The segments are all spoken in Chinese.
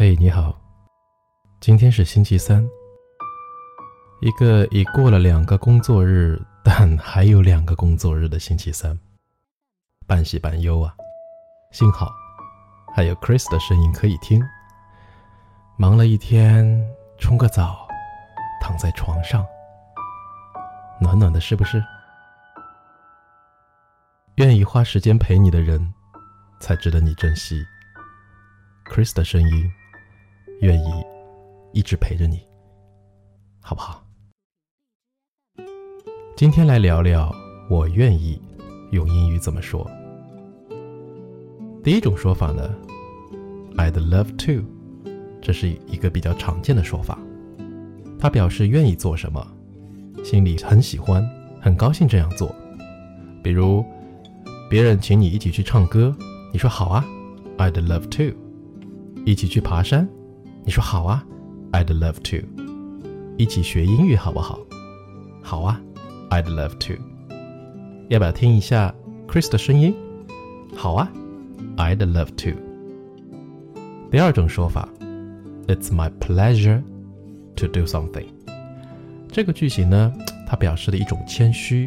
嘿，你好，今天是星期三，一个已过了两个工作日，但 还有两个工作日的星期三，半喜半忧啊。幸好还有 Chris 的声音可以听。忙了一天，冲个澡，躺在床上，暖暖的，是不是？愿意花时间陪你的人，才值得你珍惜。Chris 的声音。愿意一直陪着你，好不好？今天来聊聊我愿意用英语怎么说。第一种说法呢，I'd love to，这是一个比较常见的说法，它表示愿意做什么，心里很喜欢，很高兴这样做。比如，别人请你一起去唱歌，你说好啊，I'd love to，一起去爬山。你说好啊，I'd love to，一起学英语好不好？好啊，I'd love to。要不要听一下 Chris 的声音？好啊，I'd love to。第二种说法，It's my pleasure to do something。这个句型呢，它表示的一种谦虚，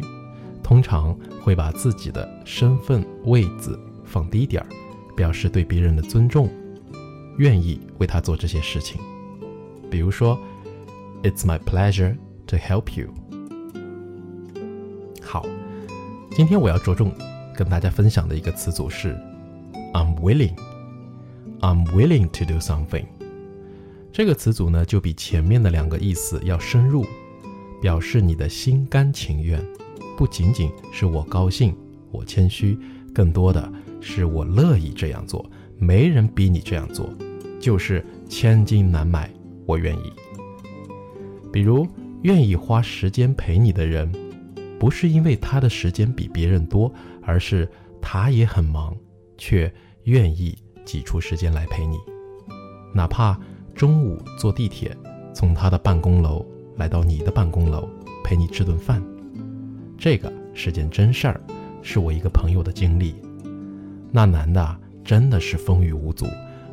通常会把自己的身份位子放低点儿，表示对别人的尊重。愿意为他做这些事情，比如说，It's my pleasure to help you。好，今天我要着重跟大家分享的一个词组是，I'm willing。I'm willing to do something。这个词组呢，就比前面的两个意思要深入，表示你的心甘情愿，不仅仅是我高兴，我谦虚，更多的是我乐意这样做。没人逼你这样做，就是千金难买，我愿意。比如，愿意花时间陪你的人，不是因为他的时间比别人多，而是他也很忙，却愿意挤出时间来陪你。哪怕中午坐地铁从他的办公楼来到你的办公楼陪你吃顿饭，这个是件真事儿，是我一个朋友的经历。那男的。真的是风雨无阻，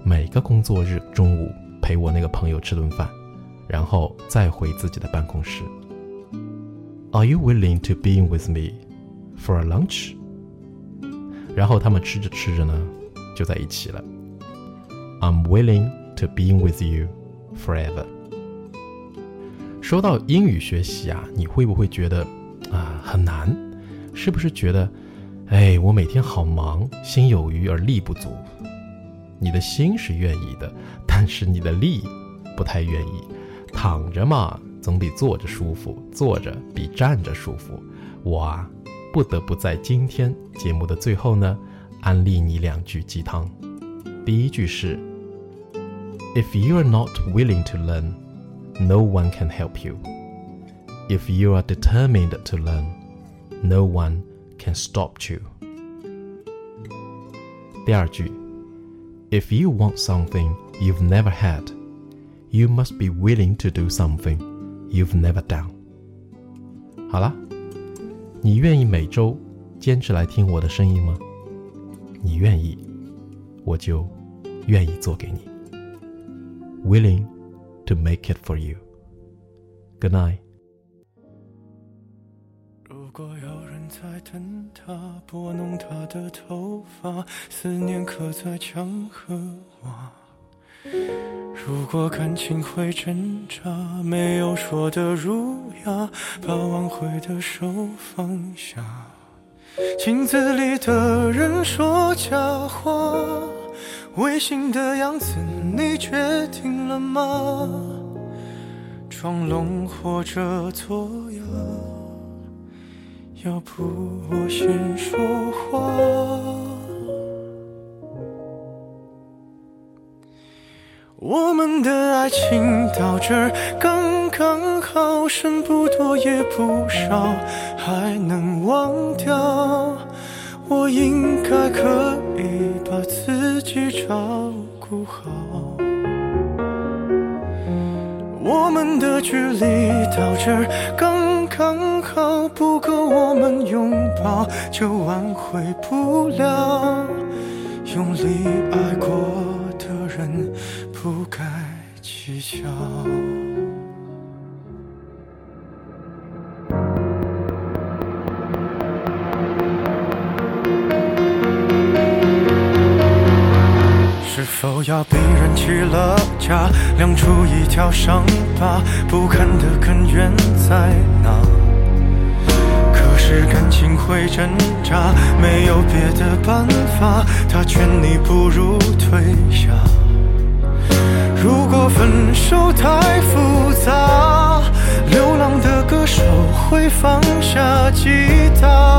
每个工作日中午陪我那个朋友吃顿饭，然后再回自己的办公室。Are you willing to be with me for a lunch？然后他们吃着吃着呢，就在一起了。I'm willing to be with you forever。说到英语学习啊，你会不会觉得啊很难？是不是觉得？哎，我每天好忙，心有余而力不足。你的心是愿意的，但是你的力不太愿意。躺着嘛，总比坐着舒服；坐着比站着舒服。我啊，不得不在今天节目的最后呢，安利你两句鸡汤。第一句是：If you are not willing to learn, no one can help you. If you are determined to learn, no one can stop you. 第二句，If you want something you've never had, you must be willing to do something you've never done. 好了，你愿意每周坚持来听我的声音吗？你愿意，我就愿意做给你。Willing to make it for you. Good night. 果有人在等他，拨弄他的头发，思念刻在墙和瓦。如果感情会挣扎，没有说的儒雅，把挽回的手放下。镜子里的人说假话，违心的样子，你决定了吗？装聋或者作哑。要不我先说话。我们的爱情到这儿刚刚好，剩不多也不少，还能忘掉。我应该可以把自己照顾好。我们的距离到这儿刚刚好，不够我们拥抱，就挽回不了。用力爱过的人。不该计较。是否要逼人弃了家，亮出一条伤疤？不堪的根源在哪？可是感情会挣扎，没有别的办法。他劝你不如退下。如果分手太复杂，流浪的歌手会放下吉他。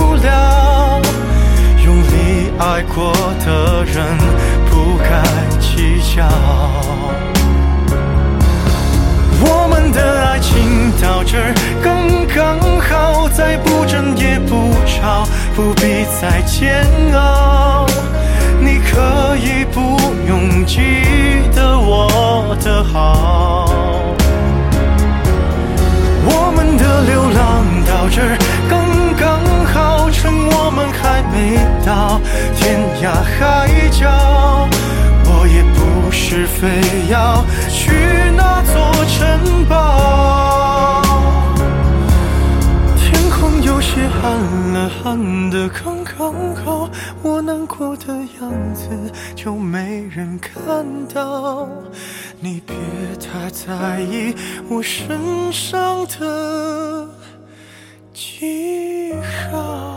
的人不该计较。我们的爱情到这刚刚好，再不争也不吵，不必再煎熬。非要去那座城堡。天空有些暗了，暗的刚刚好，我难过的样子就没人看到。你别太在意我身上的记号